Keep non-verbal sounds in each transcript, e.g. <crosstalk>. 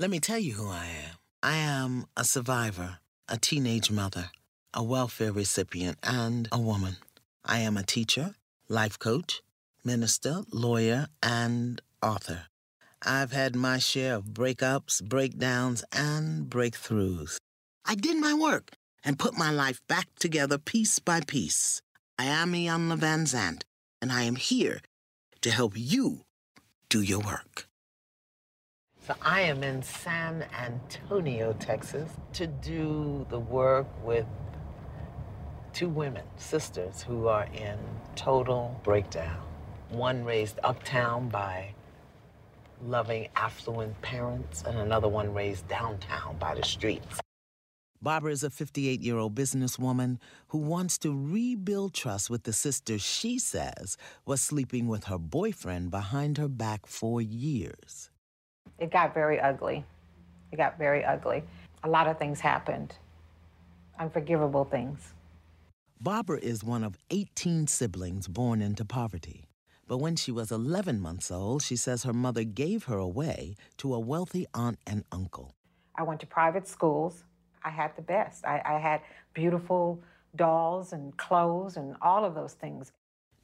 Let me tell you who I am. I am a survivor, a teenage mother, a welfare recipient, and a woman. I am a teacher, life coach, minister, lawyer, and author. I've had my share of breakups, breakdowns, and breakthroughs. I did my work and put my life back together piece by piece. I am Iyanla Vanzant, and I am here to help you do your work. So I am in San Antonio, Texas, to do the work with two women, sisters, who are in total breakdown. One raised uptown by loving, affluent parents, and another one raised downtown by the streets. Barbara is a 58 year old businesswoman who wants to rebuild trust with the sister she says was sleeping with her boyfriend behind her back for years. It got very ugly. It got very ugly. A lot of things happened, unforgivable things. Barbara is one of 18 siblings born into poverty. But when she was 11 months old, she says her mother gave her away to a wealthy aunt and uncle. I went to private schools. I had the best. I, I had beautiful dolls and clothes and all of those things.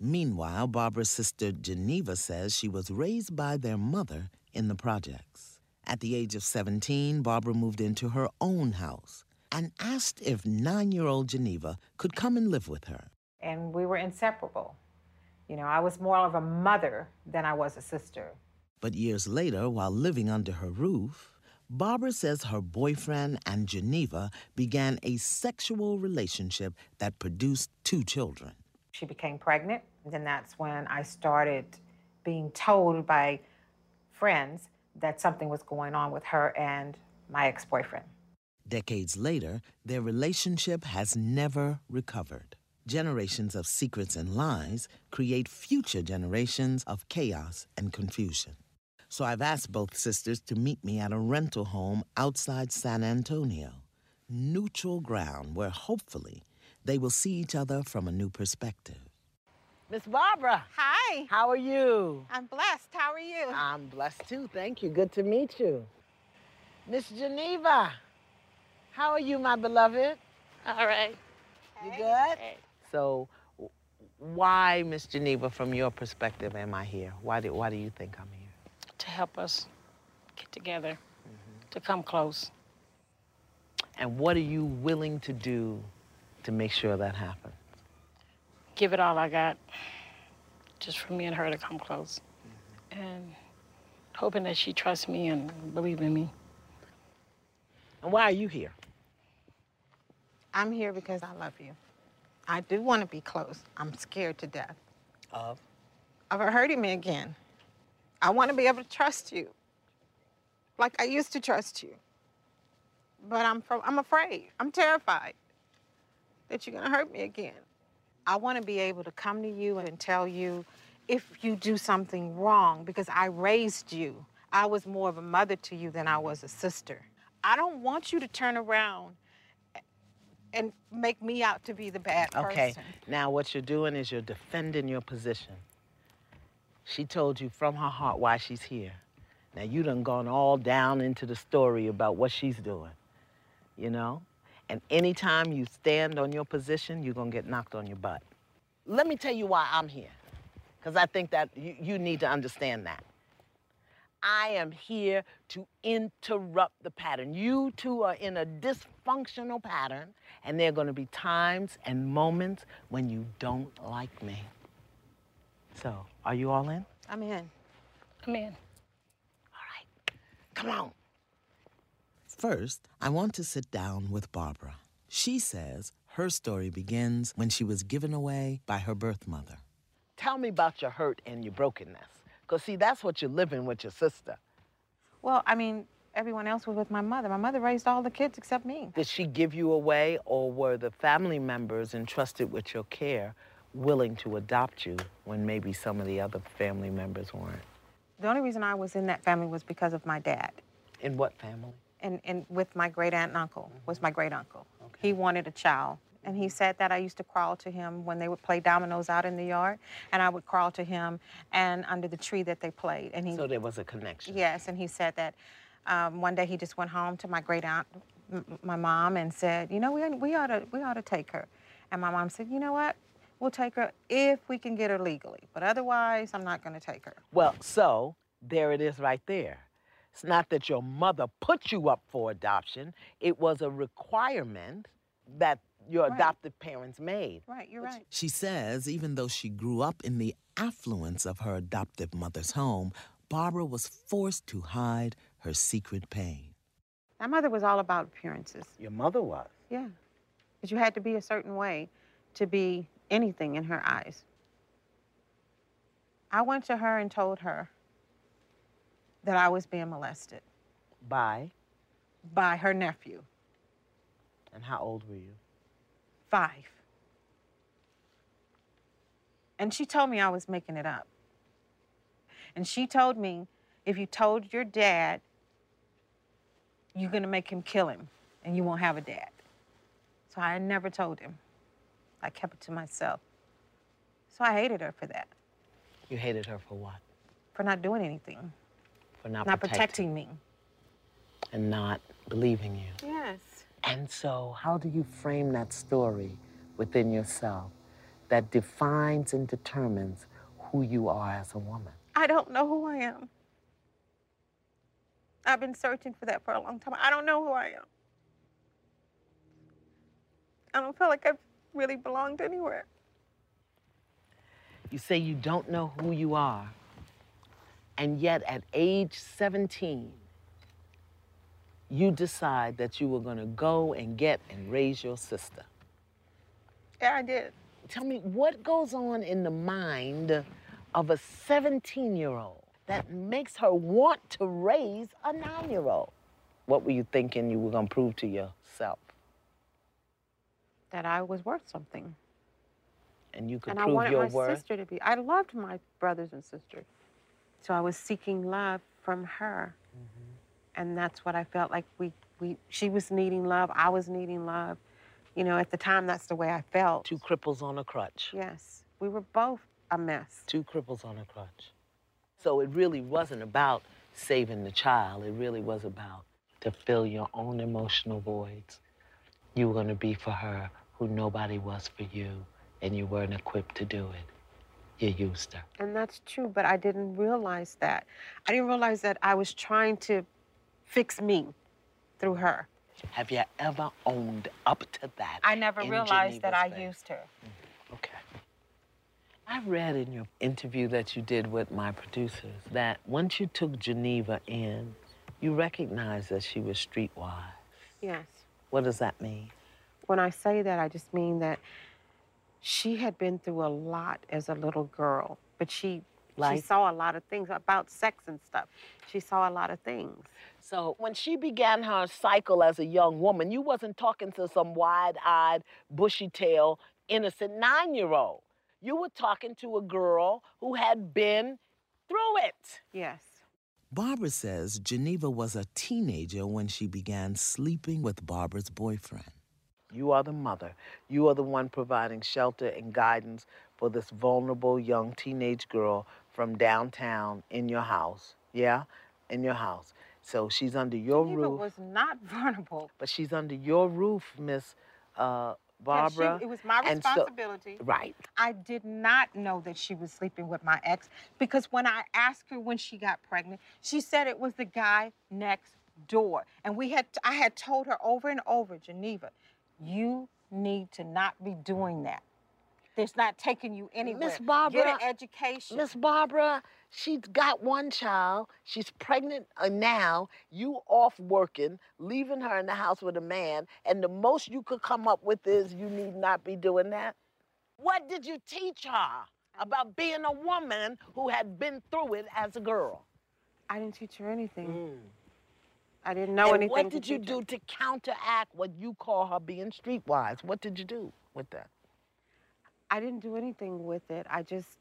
Meanwhile, Barbara's sister Geneva says she was raised by their mother in the projects. At the age of 17, Barbara moved into her own house and asked if nine year old Geneva could come and live with her. And we were inseparable. You know, I was more of a mother than I was a sister. But years later, while living under her roof, Barbara says her boyfriend and Geneva began a sexual relationship that produced two children. She became pregnant, and then that's when I started being told by friends that something was going on with her and my ex boyfriend. Decades later, their relationship has never recovered. Generations of secrets and lies create future generations of chaos and confusion. So I've asked both sisters to meet me at a rental home outside San Antonio, neutral ground where hopefully they will see each other from a new perspective. Miss Barbara. Hi. How are you? I'm blessed. How are you? I'm blessed too. Thank you. Good to meet you. Miss Geneva. How are you, my beloved? All right. You good? Hey. So, why, Miss Geneva, from your perspective, am I here? Why do, why do you think I'm here? To help us get together, mm-hmm. to come close. And what are you willing to do to make sure that happens? Give it all I got, just for me and her to come close. Mm-hmm. And hoping that she trusts me and believe in me. And why are you here? I'm here because I love you. I do want to be close. I'm scared to death. Of? Of her hurting me again. I want to be able to trust you. Like I used to trust you. But I'm, I'm afraid. I'm terrified that you're going to hurt me again. I want to be able to come to you and tell you if you do something wrong because I raised you. I was more of a mother to you than I was a sister. I don't want you to turn around and make me out to be the bad person. Okay. Now what you're doing is you're defending your position. She told you from her heart why she's here. Now you done gone all down into the story about what she's doing. You know? And anytime you stand on your position, you're gonna get knocked on your butt. Let me tell you why I'm here. Because I think that you, you need to understand that. I am here to interrupt the pattern. You two are in a dysfunctional pattern, and there are going to be times and moments when you don't like me. So, are you all in? I'm in. I'm in. All right. Come on. First, I want to sit down with Barbara. She says her story begins when she was given away by her birth mother. Tell me about your hurt and your brokenness. Because, see, that's what you're living with your sister. Well, I mean, everyone else was with my mother. My mother raised all the kids except me. Did she give you away, or were the family members entrusted with your care willing to adopt you when maybe some of the other family members weren't? The only reason I was in that family was because of my dad. In what family? And, and with my great aunt and uncle, was my great uncle. He wanted a child. And he said that I used to crawl to him when they would play dominoes out in the yard, and I would crawl to him and under the tree that they played. And he So there was a connection. Yes, and he said that um, one day he just went home to my great aunt, m- my mom, and said, you know, we, we ought to we ought to take her. And my mom said, you know what? We'll take her if we can get her legally, but otherwise, I'm not going to take her. Well, so there it is right there. It's not that your mother put you up for adoption, it was a requirement that your Right. adoptive parents made. Right, you're right. She says even though she grew up in the affluence of her adoptive mother's home, Barbara was forced to hide her secret pain. My mother was all about appearances. Your mother was. Yeah, but you had to be a certain way to be anything in her eyes. I went to her and told her that I was being molested By, by her nephew, and how old were you? five. And she told me I was making it up. And she told me if you told your dad, you're to make him kill him and you won't have a dad. So I never told him. I kept it to myself. So I hated her for that, You hated her for what? for not doing anything, For not, not protecting protecting me. and not believing you. Yes. And so, how do you frame that story within yourself that defines and determines who you are as a woman? I don't know who I am. I've been searching for that for a long time. I don't know who I am. I don't feel like I've really belonged anywhere. You say you don't know who you are, and yet at age 17, you decide that you were going to go and get and raise your sister. Yeah, I did. Tell me, what goes on in the mind of a 17 year old that makes her want to raise a nine year old? What were you thinking you were going to prove to yourself? That I was worth something. And you could and I wanted my worth? sister to be. I loved my brothers and sisters. So I was seeking love from her. Mm-hmm. And that's what I felt like we, we she was needing love, I was needing love. You know, at the time that's the way I felt. Two cripples on a crutch. Yes. We were both a mess. Two cripples on a crutch. So it really wasn't about saving the child. It really was about to fill your own emotional voids. You were going to be for her who nobody was for you, and you weren't equipped to do it. You used her. And that's true, but I didn't realize that. I didn't realize that I was trying to fix me through her. Have you ever owned up to that? I never realized that I face? used her. Mm-hmm. Okay. I read in your interview that you did with my producers that once you took Geneva in, you recognized that she was streetwise. Yes. What does that mean? When I say that, I just mean that she had been through a lot as a little girl, but she she saw a lot of things about sex and stuff. She saw a lot of things. So when she began her cycle as a young woman, you wasn't talking to some wide-eyed, bushy-tailed, innocent nine-year-old. You were talking to a girl who had been through it. Yes. Barbara says Geneva was a teenager when she began sleeping with Barbara's boyfriend. You are the mother. You are the one providing shelter and guidance for this vulnerable young teenage girl from downtown in your house. Yeah? In your house. So she's under your Geneva roof. was not <laughs> vulnerable. But she's under your roof, Miss uh, Yeah, she- Barbara. it was my and so- responsibility. right. I did not know that she was sleeping with my ex because when I asked her when she got pregnant, she said it was the guy next door. And we had I had told her over and over, Geneva, you need to not be doing that. It's not taking you anywhere. Miss Barbara, Get an education. Miss Barbara, she's got one child. She's pregnant uh, now. You off working, leaving her in the house with a man, and the most you could come up with is you need not be doing that. What did you teach her about being a woman who had been through it as a girl? I didn't teach her anything. I didn't know and anything. what did you do to counteract what you call her being streetwise? What did you do with that? I didn't do anything with it. I just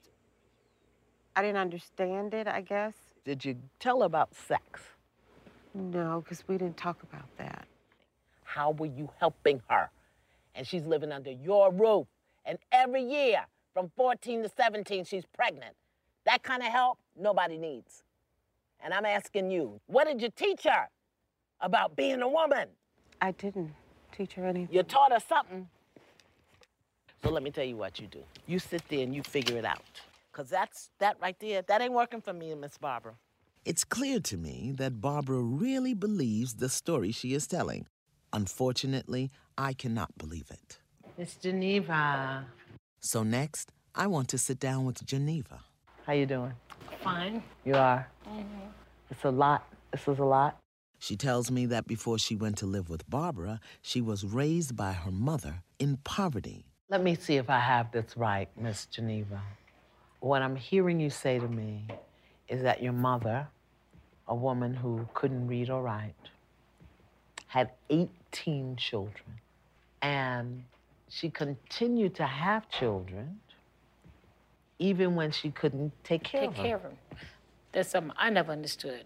I didn't understand it, I guess. Did you tell her about sex? No, because we didn't talk about that. How were you helping her? And she's living under your roof. And every year, from 14 to 17, she's pregnant. That kind of help, nobody needs. And I'm asking you, what did you teach her about being a woman? I didn't teach her anything. You taught her something. So let me tell you what you do. You sit there and you figure it out. Because that's that right there, that ain't working for me Miss Barbara. It's clear to me that Barbara really believes the story she is telling. Unfortunately, I cannot believe it. Miss Geneva. So next, I want to sit down with Geneva. How you doing? Fine. You are? Mm-hmm. It's a lot. This is a lot. She tells me that before she went to live with Barbara, she was raised by her mother in poverty. Let me see if I have this right, Miss Geneva. What I'm hearing you say to me is that your mother, a woman who couldn't read or write, had 18 children, and she continued to have children even when she couldn't take care Take of them. Take care of them. That's something I never understood.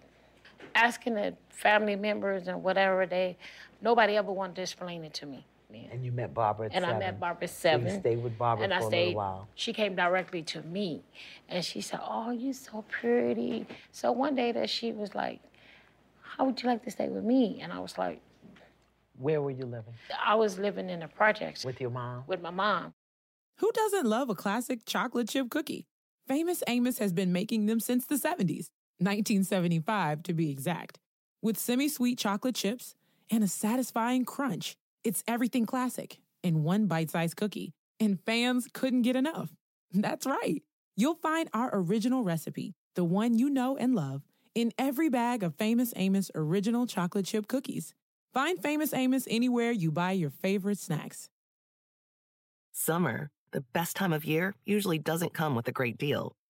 Asking the family members and whatever they, nobody ever wanted to explain it to me. man. And you met Barbara at And seven. I met Barbara at So you seven. stayed with Barbara and for I a stayed, little while. She came directly to me, and she said, "Oh, you're so pretty." So one day that she was like, "How would you like to stay with me?" And I was like, Where were you living? "I was living in the projects With your mom? with my mom." Who doesn't love a classic chocolate chip cookie? Famous Amos has been making them since the 70s, 1975 to be exact. With semi sweet chocolate chips and a satisfying crunch, it's everything classic in one bite sized cookie, and fans couldn't get enough. <laughs> That's right. You'll find our original recipe, the one you know and love, in every bag of Famous Amos original chocolate chip cookies. Find Famous Amos anywhere you buy your favorite snacks. Summer, the best time of year, usually doesn't come with a great deal.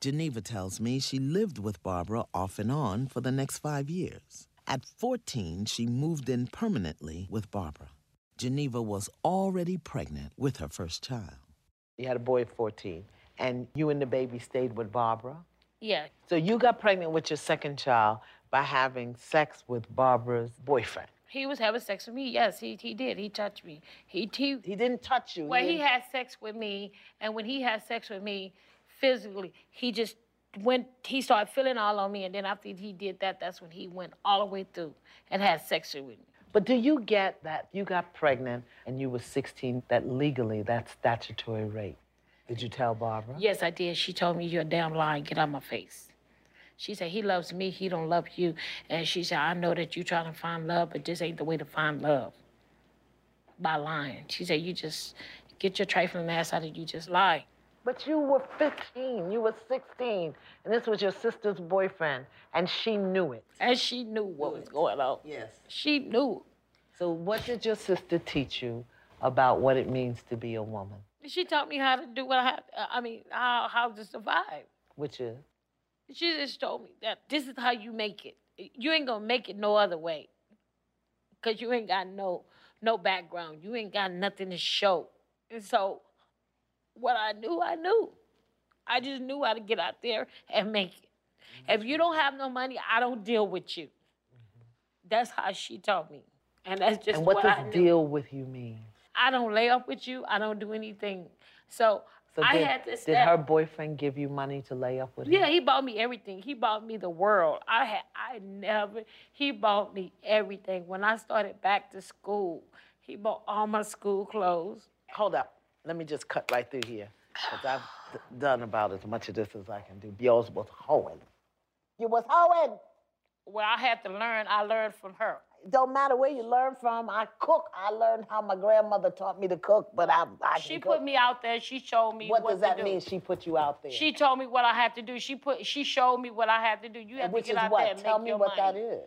Geneva tells me she lived with Barbara off and on for the next five years. At 14, she moved in permanently with Barbara. Geneva was already pregnant with her first child. You had a boy at 14, and you and the baby stayed with Barbara. Yeah, So you got pregnant with your second child by having sex with Barbara's boyfriend. he was having sex with me. Yes, he he did. He touched me. He he. He didn't touch you. Well, he didn't- had sex with me, and when he had sex with me, physically, he just went. He started feeling all on me, and then after he did that, that's when he went all the way through and had sex with me. But do you get that you got pregnant and you were 16? That legally, that's statutory rape. Did you tell Barbara? Yes, I did. She told me you're a damn lying. Get out of my face. She said he loves me. He don't love you. And she said I know that you're trying to find love, but this ain't the way to find love. By lying. She said you just get your trifling ass out of you. Just lie. But you were 15. You were 16, and this was your sister's boyfriend, and she knew it. And she knew what was going on. Yes. She knew. So what did your sister teach you about what it means to be a woman? She taught me how to do what I had. I mean, how how to survive. Which is She just told me that this is how you make it. You ain't gonna make it no other way. Cause you ain't got no no background. You ain't got nothing to show. And so what I knew, I knew. I just knew how to get out there and make it. Mm-hmm. If you don't have no money, I don't deal with you. Mm-hmm. That's how she told me. And that's just and what, what does I knew. deal with you mean? I don't lay up with you. I don't do anything. So, So I did, had to did step. her boyfriend give you money to lay up with him? Yeah, he bought me everything. He bought me the world. I had I never he bought me everything. When I started back to school, he bought all my school clothes. Hold up. Let me just cut right through here. Because I've done about as much of this as I can do. Yours was hoeing. You was hoeing. Well, I had to learn, I learned from her. Don't matter where you learn from. I cook. I learned how my grandmother taught me to cook, but I, I She put cook. me out there. She showed me What what, does that do. mean? She put you out there. She told me what I had to do. She put she showed me what I had to do. You have Which to get out what? there and Tell make me your what money. that is.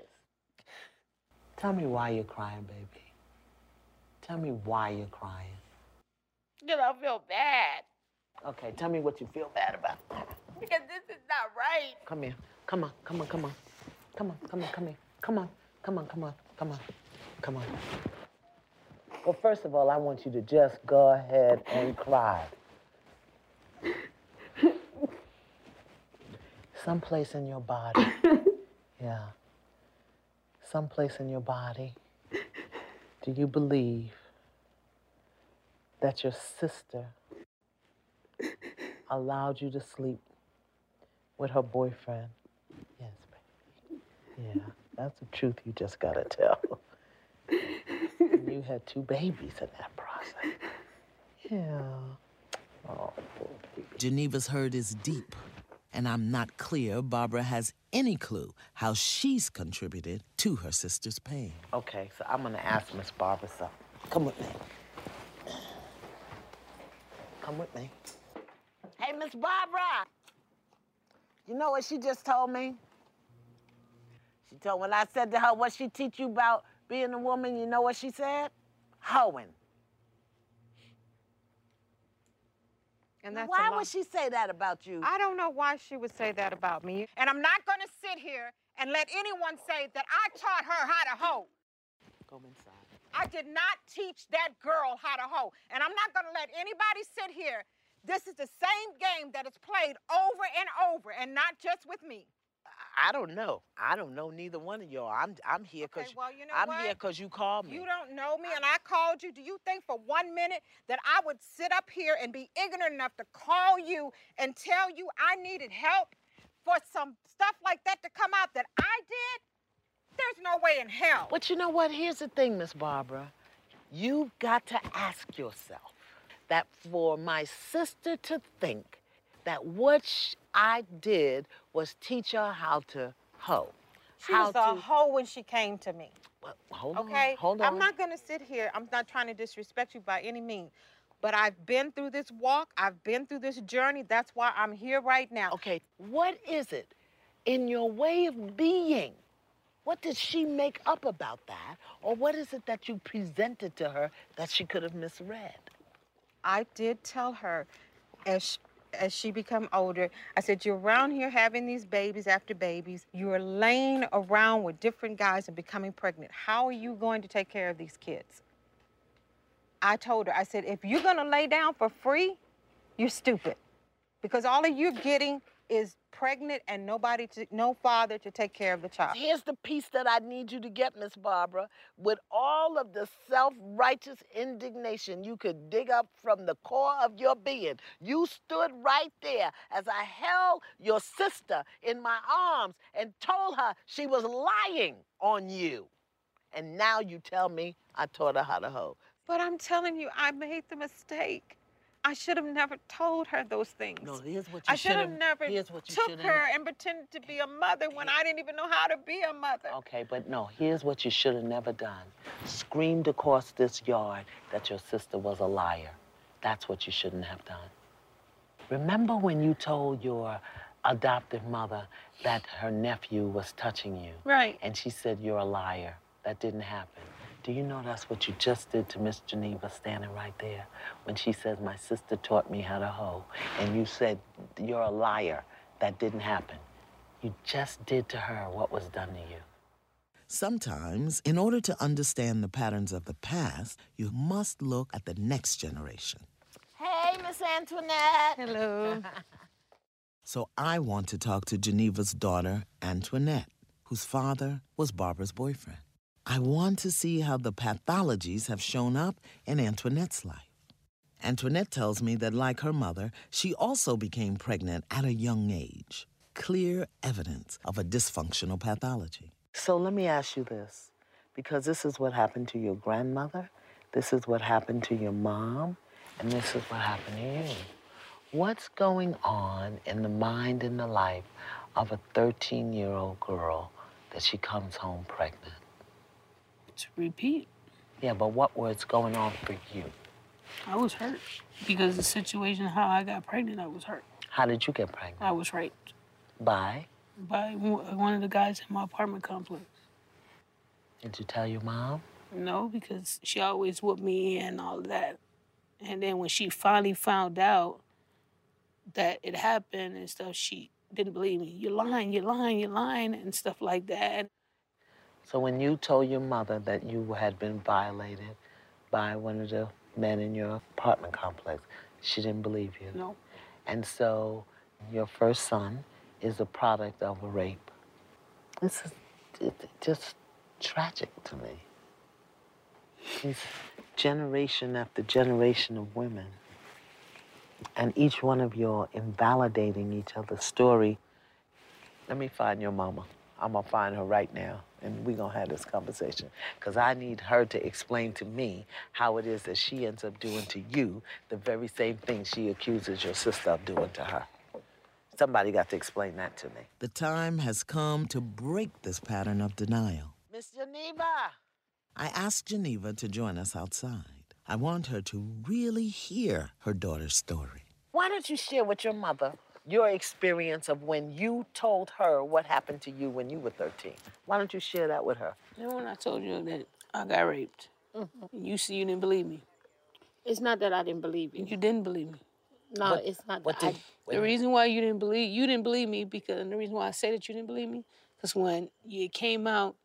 Tell me why you're crying, baby. Tell me why you're crying. Because I feel bad. Okay, tell me what you feel bad about. Because this is not right. Come here. Come on. Come on. Come on. Come on. Come on. Come here. Come on. Come on. Come on. Come on. Come on. Well, first of all, I want you to just go ahead and cry. Someplace in your body. <laughs> Yeah. Someplace in your body. Do you believe that your sister allowed you to sleep with her boyfriend? Yes, baby. Yeah, that's the truth you just gotta tell. You had two babies in that process. Yeah. Oh, baby. Geneva's hurt is deep, and I'm not clear Barbara has any clue how she's contributed to her sister's pain. Okay, so I'm gonna ask Miss Barbara something. Come with me. Come with me. Hey, Miss Barbara. You know what she just told me? She told when I said to her, "What she teach you about being a woman?" You know what she said? Hoeing. And that's Why would she say that about you? I don't know why she would say that about me. And I'm not going to sit here and let anyone say that I taught her how to hoe. Go inside. I did not teach that girl how to hoe. And I'm not going to let anybody sit here. This is the same game that is played over and over, and not just with me. I don't know. I don't know neither one of y'all. I'm I'm here Okay, because well, you know I'm what? here because you called me. You don't know me, and I called you. Do you think for one minute that I would sit up here and be ignorant enough to call you and tell you I needed help for some stuff like that to come out that I did? There's no way in hell. But you know what? Here's the thing, Miss Barbara. You've got to ask yourself that for my sister to think that what sh- I did was teach her how to hoe. She how was a to, hoe when she came to me. Well, hold Okay? on. Hold on. I'm not gonna sit here. I'm not trying to disrespect you by any means. But I've been through this walk. I've been through this journey. That's why I'm here right now. Okay, what is it in your way of being? What did she make up about that? Or what is it that you presented to her that she could have misread? I did tell her as sh as she become older, I said, you're around here having these babies after babies. You're laying around with different guys and becoming pregnant. How are you going to take care of these kids? I told her, I said, if you're gonna lay down for free, you're stupid. Because all of you're getting is pregnant and nobody to no father to take care of the child. Here's the piece that I need you to get, Miss Barbara. With all of the self righteous indignation you could dig up from the core of your being, you stood right there as I held your sister in my arms and told her she was lying on you. And now you tell me I taught her how to hoe. But I'm telling you, I made the mistake. I should have never told her those things. No, here's what you I should have never here's what you took her and pretended to be a mother when I didn't even know how to be a mother. Okay, but no, here's what you should have never done. Screamed across this yard that your sister was a liar. That's what you shouldn't have done. Remember when you told your adoptive mother that her nephew was touching you? Right. And she said you're a liar. That didn't happen. Do you know that's what you just did to Miss Geneva standing right there when she says, My sister taught me how to hoe, and you said, You're a liar. That didn't happen. You just did to her what was done to you. Sometimes, in order to understand the patterns of the past, you must look at the next generation. Hey, Miss Antoinette. Hello. <laughs> So I want to talk to Geneva's daughter, Antoinette, whose father was Barbara's boyfriend. I want to see how the pathologies have shown up in Antoinette's life. Antoinette tells me that, like her mother, she also became pregnant at a young age. Clear evidence of a dysfunctional pathology. So let me ask you this because this is what happened to your grandmother, this is what happened to your mom, and this is what happened to you. What's going on in the mind and the life of a 13 year old girl that she comes home pregnant? To repeat, Yeah, but what was going on for you? I was hurt because the situation how I got pregnant, I was hurt. How did you get pregnant? I was raped By? by one of the guys in my apartment complex. Did you tell your mom? No, because she always whooped me and all of that. And then when she finally found out that it happened and stuff, she didn't believe me. You're lying, you're lying, you're lying, and stuff like that. So when you told your mother that you had been violated by one of the men in your apartment complex, she didn't believe you. No. And so your first son is a product of a rape. This is just tragic to me. It's generation after generation of women. And each one of you are invalidating each other's story. Let me find your mama. I'm gonna find her right now, and we're gonna have this conversation. Because I need her to explain to me how it is that she ends up doing to you the very same thing she accuses your sister of doing to her. Somebody got to explain that to me. The time has come to break this pattern of denial. Miss Geneva! I asked Geneva to join us outside. I want her to really hear her daughter's story. Why don't you share with your mother your experience of when you told her what happened to you when you were 13? Why don't you share that with her? Then when I told you that I got raped, mm-hmm. you see you didn't believe me. It's not that I didn't believe you. You didn't believe me. No, it's not What that did, The reason why you didn't believe you didn't believe me because and the reason why I say that you didn't believe me because when you came out,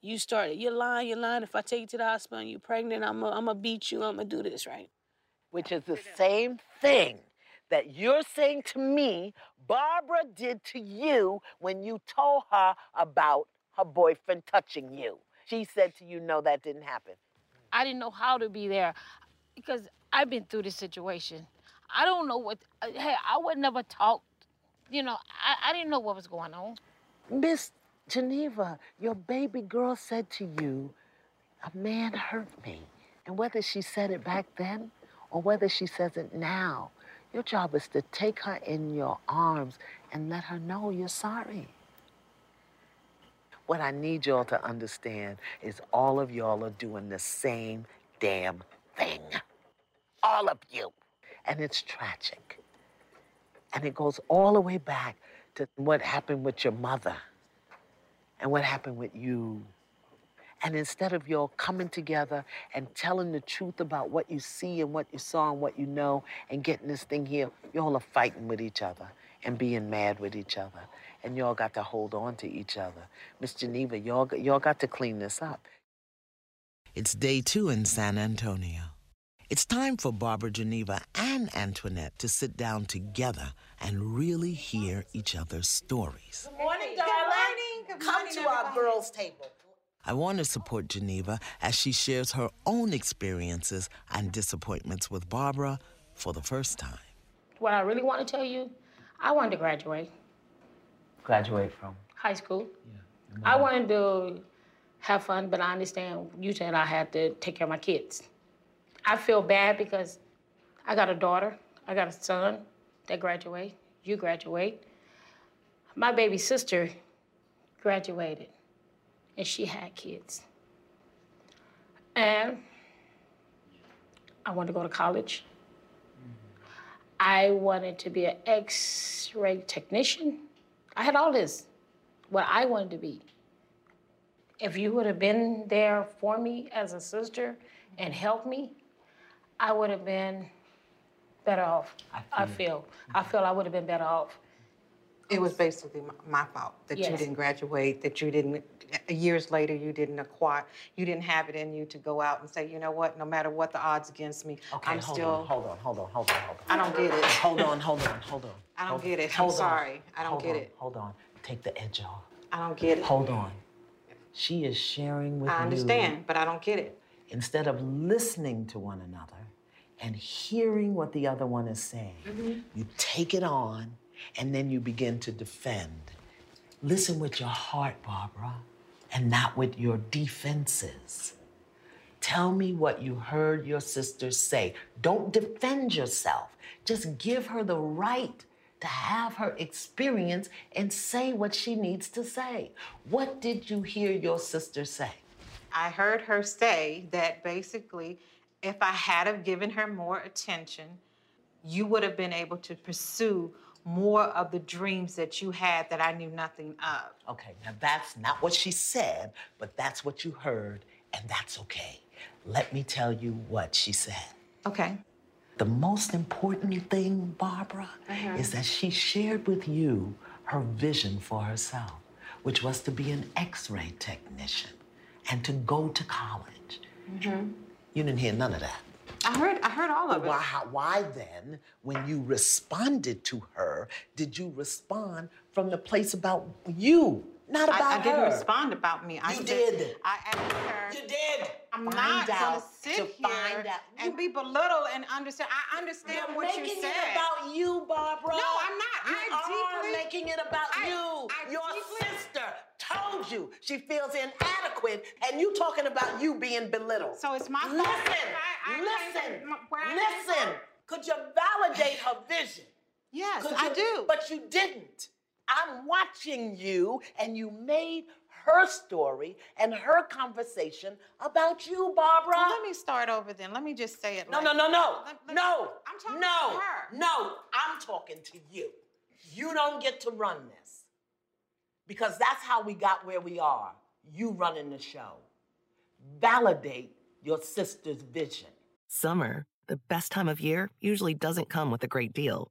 you started you're lying, you're lying. If I take you to the hospital and you're pregnant, I'm gonna I'm gonna beat you. I'm gonna do this right. which is the same thing that you're saying to me Barbara did to you when you told her about her boyfriend touching you. She said to you, no, that didn't happen. I didn't know how to be there because I've been through this situation. I don't know what. uh, Hey, I would never talk. You know, I, I didn't know what was going on. Miss Geneva, your baby girl said to you, a man hurt me. And whether she said it back then or whether she says it now, your job is to take her in your arms and let her know you're sorry. What I need y'all to understand is all of y'all are doing the same damn thing. All of you. And it's tragic. And it goes all the way back to what happened with your mother and what happened with you. And instead of y'all coming together and telling the truth about what you see and what you saw and what you know and getting this thing here, y'all are fighting with each other and being mad with each other. And y'all got to hold on to each other. Miss Geneva, y'all, got- y'all got to clean this up. It's day two in San Antonio. It's time for Barbara Geneva and Antoinette to sit down together and really hear each other's stories. Good morning, darling. Come to our girls' table. I want to support Geneva as she shares her own experiences and disappointments with Barbara for the first time. What I really want to tell you, I wanted to graduate Graduate from. high school. Yeah. I wanted to have fun, but I understand you said I had to take care of my kids. I feel bad because I got a daughter, I got a son that graduate. You graduate. My baby sister graduated, and she had kids. And I wanted to go to college. I wanted to be an X-ray technician. I had all this, what I wanted to be. If you would have been there for me as a sister and helped me, I would have been better off. I feel. I feel I would have been better off. It was basically my, my fault that you didn't graduate, that you didn't, years later, you didn't acquire, you didn't have it in you to go out and say, you know what, no matter what the odds against me, Okay, I'm hold still, on, hold on, hold on, hold on, hold on. I don't get it. Hold on, hold on, hold on. I don't get it. I'm hold on, sorry. I don't hold get on, it. Hold on. Take the edge off. I don't get it. Hold on. She is sharing with you. I understand, but I don't get it. Instead of listening to one another and hearing what the other one is saying, Mm-hmm. you take it on and then you begin to defend. Listen with your heart, Barbara, and not with your defenses. Tell me what you heard your sister say. Don't defend yourself. Just give her the right to have her experience and say what she needs to say. What did you hear your sister say? I heard her say that basically, if I had have given her more attention, you would have been able to pursue more of the dreams that you had that I knew nothing of. Okay, now that's not what she said, but that's what you heard, and that's okay. Let me tell you what she said. Okay. The most important thing, Barbara, uh-huh. is that she shared with you her vision for herself, which was to be an x ray technician and to go to college. Mm-hmm. You didn't hear none of that. I heard I heard all of it. Why, why then, when you responded to her, did you respond from the place about you, not about I, I didn't her? respond about me. I You said- did. I asked her. You did. I'm Find not gonna sit here find out. and be belittled and understand. I understand You're what you said. making it about you, Barbara. No, I'm not. You I are deeply- making it about I- you. I Your deeply- sister told you she feels inadequate, and you talking about you being belittled. So it's my fault Listen, listen, listen. Could you validate her vision? Yes, Could I you- do. But you didn't. I'm watching you, and you made her story and her conversation about you, Barbara. Well, let me start over then. Let me just say it. No, like, no, no, no, Let- let- no. I'm talking no, to her. No, I'm talking to you. You don't get to run this because that's how we got where we are. You running the show. Validate your sister's vision. Summer, the best time of year, usually doesn't come with a great deal.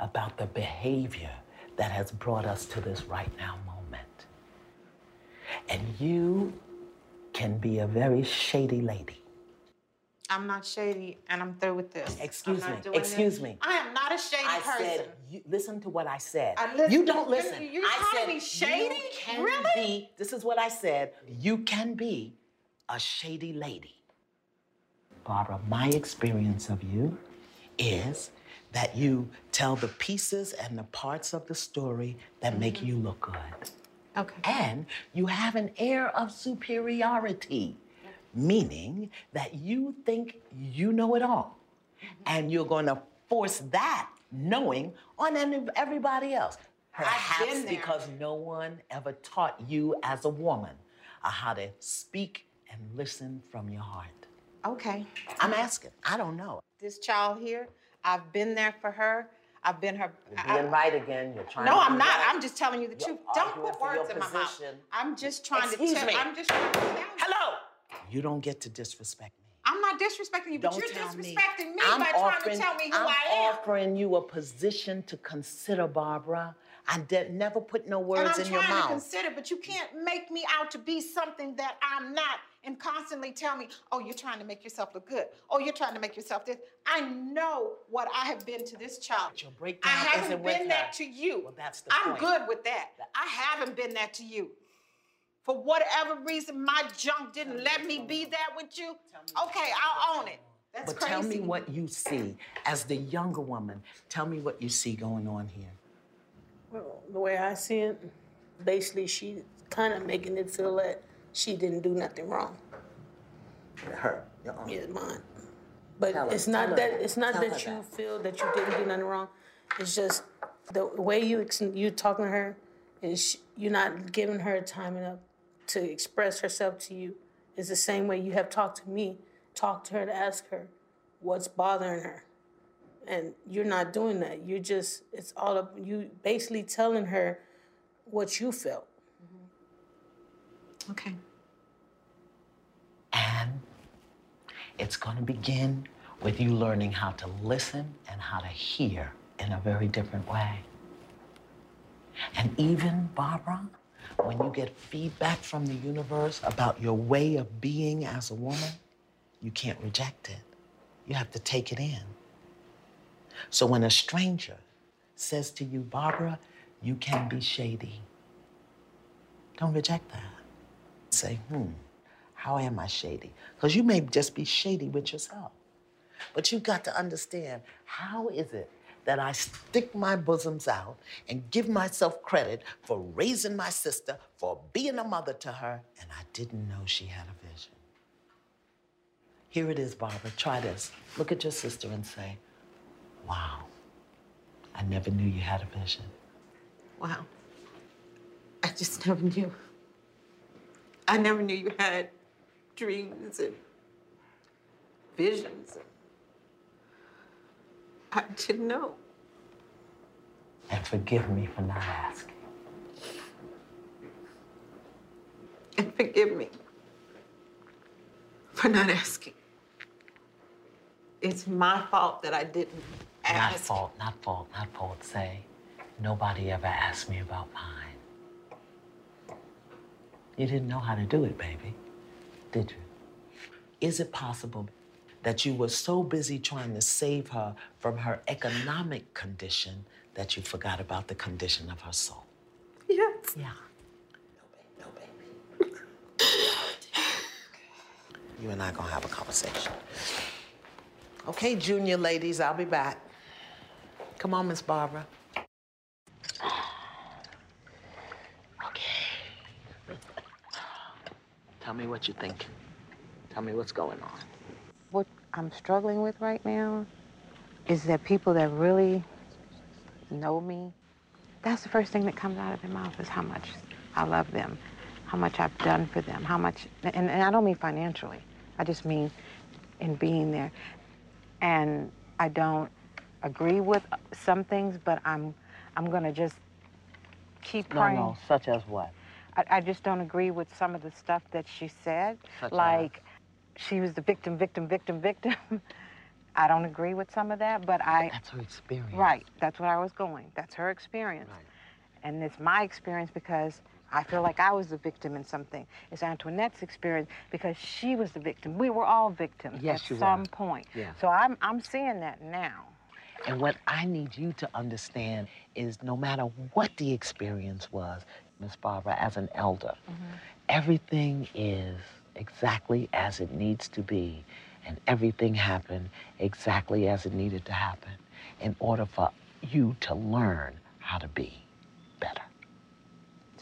about the behavior that has brought us to this right now moment. And you can be a very shady lady. I'm not shady, and I'm through with this. Excuse me, excuse this. me. I am not a shady I person. said, you, listen to what I said. I listen- you don't listen, you're I calling said, me shady? Really? be, this is what I said, you can be a shady lady. Barbara, my experience of you is that you tell the pieces and the parts of the story that make you look good. Okay. And you have an air of superiority, meaning that you think you know it all. And you're going to force that knowing on any- everybody else. Perhaps because no one ever taught you as a woman uh, how to speak and listen from your heart. Okay. I'm asking. I don't know. This child here, I've been there for her. I've been her. I- Being right again, you're trying no, I'm not. right. I'm just telling you the You're truth. Don't put words in my mouth. I'm just trying Excuse to tell. me. I'm just trying to tell you. Hello. You don't get to disrespect me. I'm not disrespecting you, but Don't you're disrespecting me, I'm by offering, trying to tell me who I'm I am. offering you a position to consider, Barbara. I did never put no words and words I'm trying to consider, but you can't make me out to be something that I'm not and constantly tell me, oh, you're trying to make yourself look good. Oh, you're trying to make yourself this. I know what I have been to this child. Your breakdown I haven't isn't with been her. that to you. Well, that's the I'm point. good with that. I haven't been that to you. For whatever reason, my junk didn't let me be that with you. Okay, I'll own it. That's but crazy. tell me what you see as the younger woman. Tell me what you see going on here. Well, the way I see it, basically she kind of making it feel that she didn't do nothing wrong. Her. Your own. Yeah, mine. But Tell it's tell not that that. it's not Tell that you that. feel that you didn't do nothing wrong. It's just the way you ex- you talking to her and sh you're not giving her time enough to express herself to you. It's the same way you have talked to me. Talk to her to ask her what's bothering her. And you're not doing that. You're just, it's all up, you basically telling her what you felt. Okay. And it's going to begin with you learning how to listen and how to hear in a very different way. And even, Barbara, when you get feedback from the universe about your way of being as a woman, you can't reject it. You have to take it in. So when a stranger says to you, Barbara, you can be shady, don't reject that. Say, hmm, how am I shady? Because you may just be shady with yourself. But you've got to understand how is it that I stick my bosoms out and give myself credit for raising my sister, for being a mother to her, and I didn't know she had a vision. Here it is, Barbara. Try this. Look at your sister and say, Wow, I never knew you had a vision. Wow. I just never knew. I never knew you had dreams and visions. I didn't know. And forgive me for not asking. And forgive me for not asking. It's my fault that I didn't ask. Not fault, not fault, not fault. Say, nobody ever asked me about mine. You didn't know how to do it, baby, did you? Is it possible that you were so busy trying to save her from her economic condition that you forgot about the condition of her soul? Yes. Yeah. No, baby. No, baby. you and I are gonna have a conversation. Okay, junior ladies, I'll be back. Come on, Miss Barbara. Tell me what you think. Tell me what's going on. What I'm struggling with right now is that people that really know me, that's the first thing that comes out of their mouth is how much I love them, how much I've done for them, how much, and, and I don't mean financially, I just mean in being there. And I don't agree with some things, but I'm, I'm gonna just keep No, praying. no, such as what? I, I just don't agree with some of the stuff that she said. Such like she was the victim, victim, victim, victim. <laughs> I don't agree with some of that, but I. That's her experience. Right. That's what I was going. That's her experience. Right. And it's my experience because I feel like I was the victim in something. It's Antoinette's experience because she was the victim. We were all victims Yes, at you were. some point. Yeah. So I'm I'm seeing that now. And what I need you to understand is no matter what the experience was, Miss Barbara, as an elder, everything is exactly as it needs to be, and everything happened exactly as it needed to happen in order for you to learn how to be better.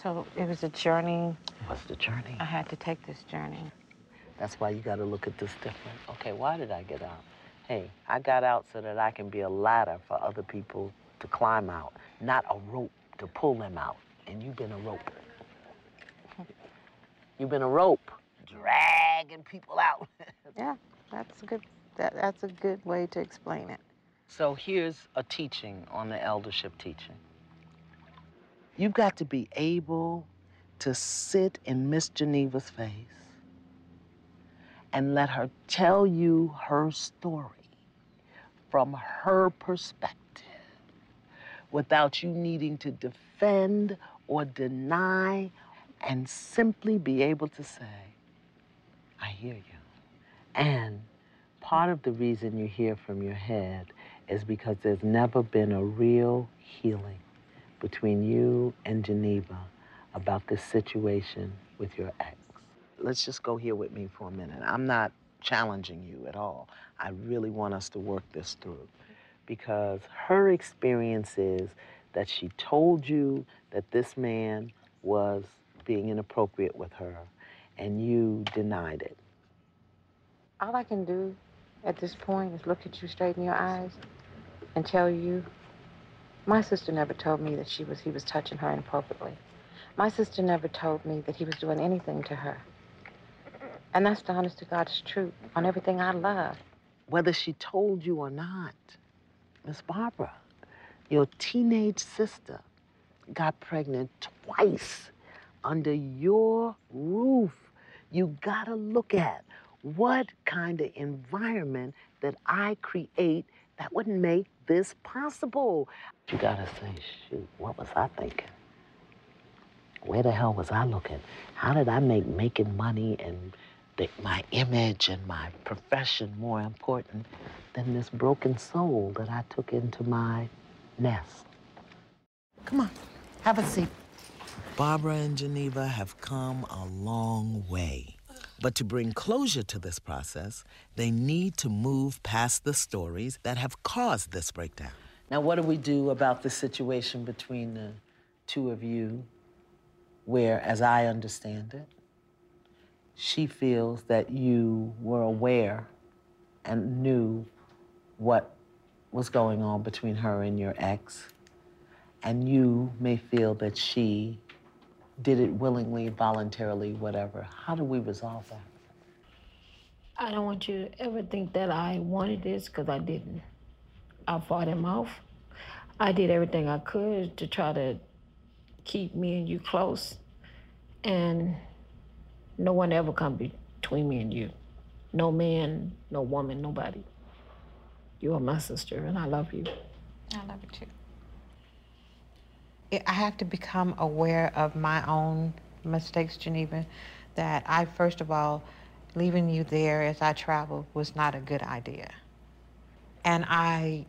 So it was a journey. It was the journey. I had to take this journey. That's why you got to look at this different. Okay, why did I get out? Hey, I got out so that I can be a ladder for other people to climb out, not a rope to pull them out. And you've been a rope. <laughs> You've been a rope, dragging people out. <laughs> Yeah, that's a good. That, that's a good way to explain it. So here's a teaching on the eldership teaching. You've got to be able to sit in Miss Geneva's face and let her tell you her story from her perspective without you needing to defend or deny and simply be able to say, I hear you. And part of the reason you hear from your head is because there's never been a real healing between you and Geneva about this situation with your ex. Let's just go here with me for a minute. I'm not challenging you at all. I really want us to work this through because her experience is that she told you that this man was being inappropriate with her and you denied it. All I can do at this point is look at you straight in your eyes and tell you My sister never told me that she was he was touching her inappropriately. My sister never told me that he was doing anything to her. And that's the honest to God's truth on everything I love. Whether she told you or not, Miss Barbara, your teenage sister got pregnant twice under your roof. You gotta look at what kind of environment that I create that would make this possible. You gotta say, shoot, what was I thinking? Where the hell was I looking? How did I make making money and the, my image and my profession more important than this broken soul that I took into my nest? Come on, have a seat. Barbara and Geneva have come a long way. But to bring closure to this process, they need to move past the stories that have caused this breakdown. Now, what do we do about the situation between the two of you, where, as I understand it, she feels that you were aware and knew what was going on between her and your ex, and you may feel that she did it willingly, voluntarily, whatever. How do we resolve that? I don't want you to ever think that I wanted this because I didn't. I fought him off. I did everything I could to try to keep me and you close. And no one ever come between me and you. No man, no woman, nobody. You are my sister, and I love you. I love you too. I have to become aware of my own mistakes, Geneva. That I, first of all, leaving you there as I traveled was not a good idea. And I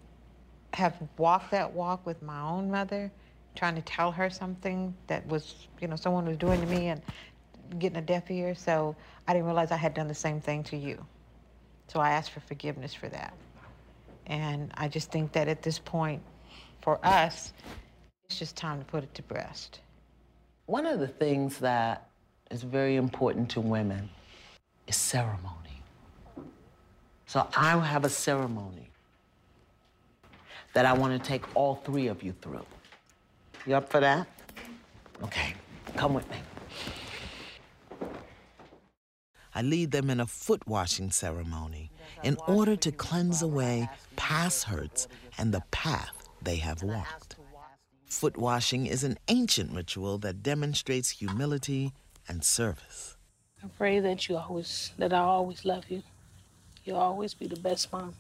have walked that walk with my own mother, trying to tell her something that was, you know, someone was doing to me and getting a deaf ear. So I didn't realize I had done the same thing to you. So I asked for forgiveness for that. And I just think that at this point, for us, it's just time to put it to rest. One of the things that is very important to women is ceremony. So I have a ceremony that I want to take all three of you through. You up for that? Okay, come with me. I lead them in a foot washing ceremony in order to cleanse away past hurts and the path they have walked. Foot washing is an ancient ritual that demonstrates humility and service. I pray that you always, that I always love you. You'll always be the best mom.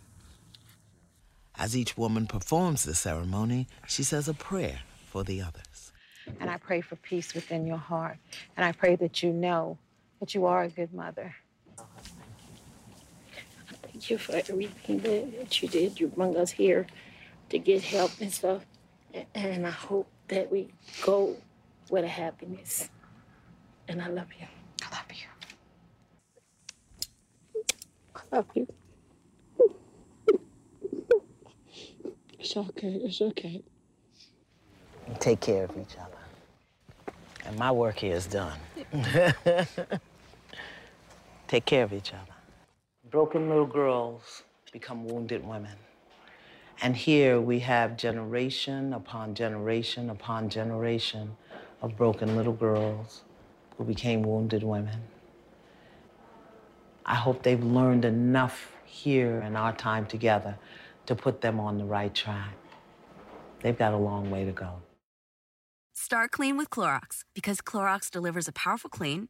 As each woman performs the ceremony, she says a prayer for the others. And I pray for peace within your heart. And I pray that you know that you are a good mother. Thank you for everything that you did. You brought us here to get help and stuff. And I hope that we go with a happiness. And I love you. I love you. I love you. It's okay. It's okay. Take care of each other. And my work here is done. <laughs> Take care of each other. Broken little girls become wounded women. And here we have generation upon generation upon generation of broken little girls who became wounded women. I hope they've learned enough here in our time together to put them on the right track. They've got a long way to go. Start clean with Clorox because Clorox delivers a powerful clean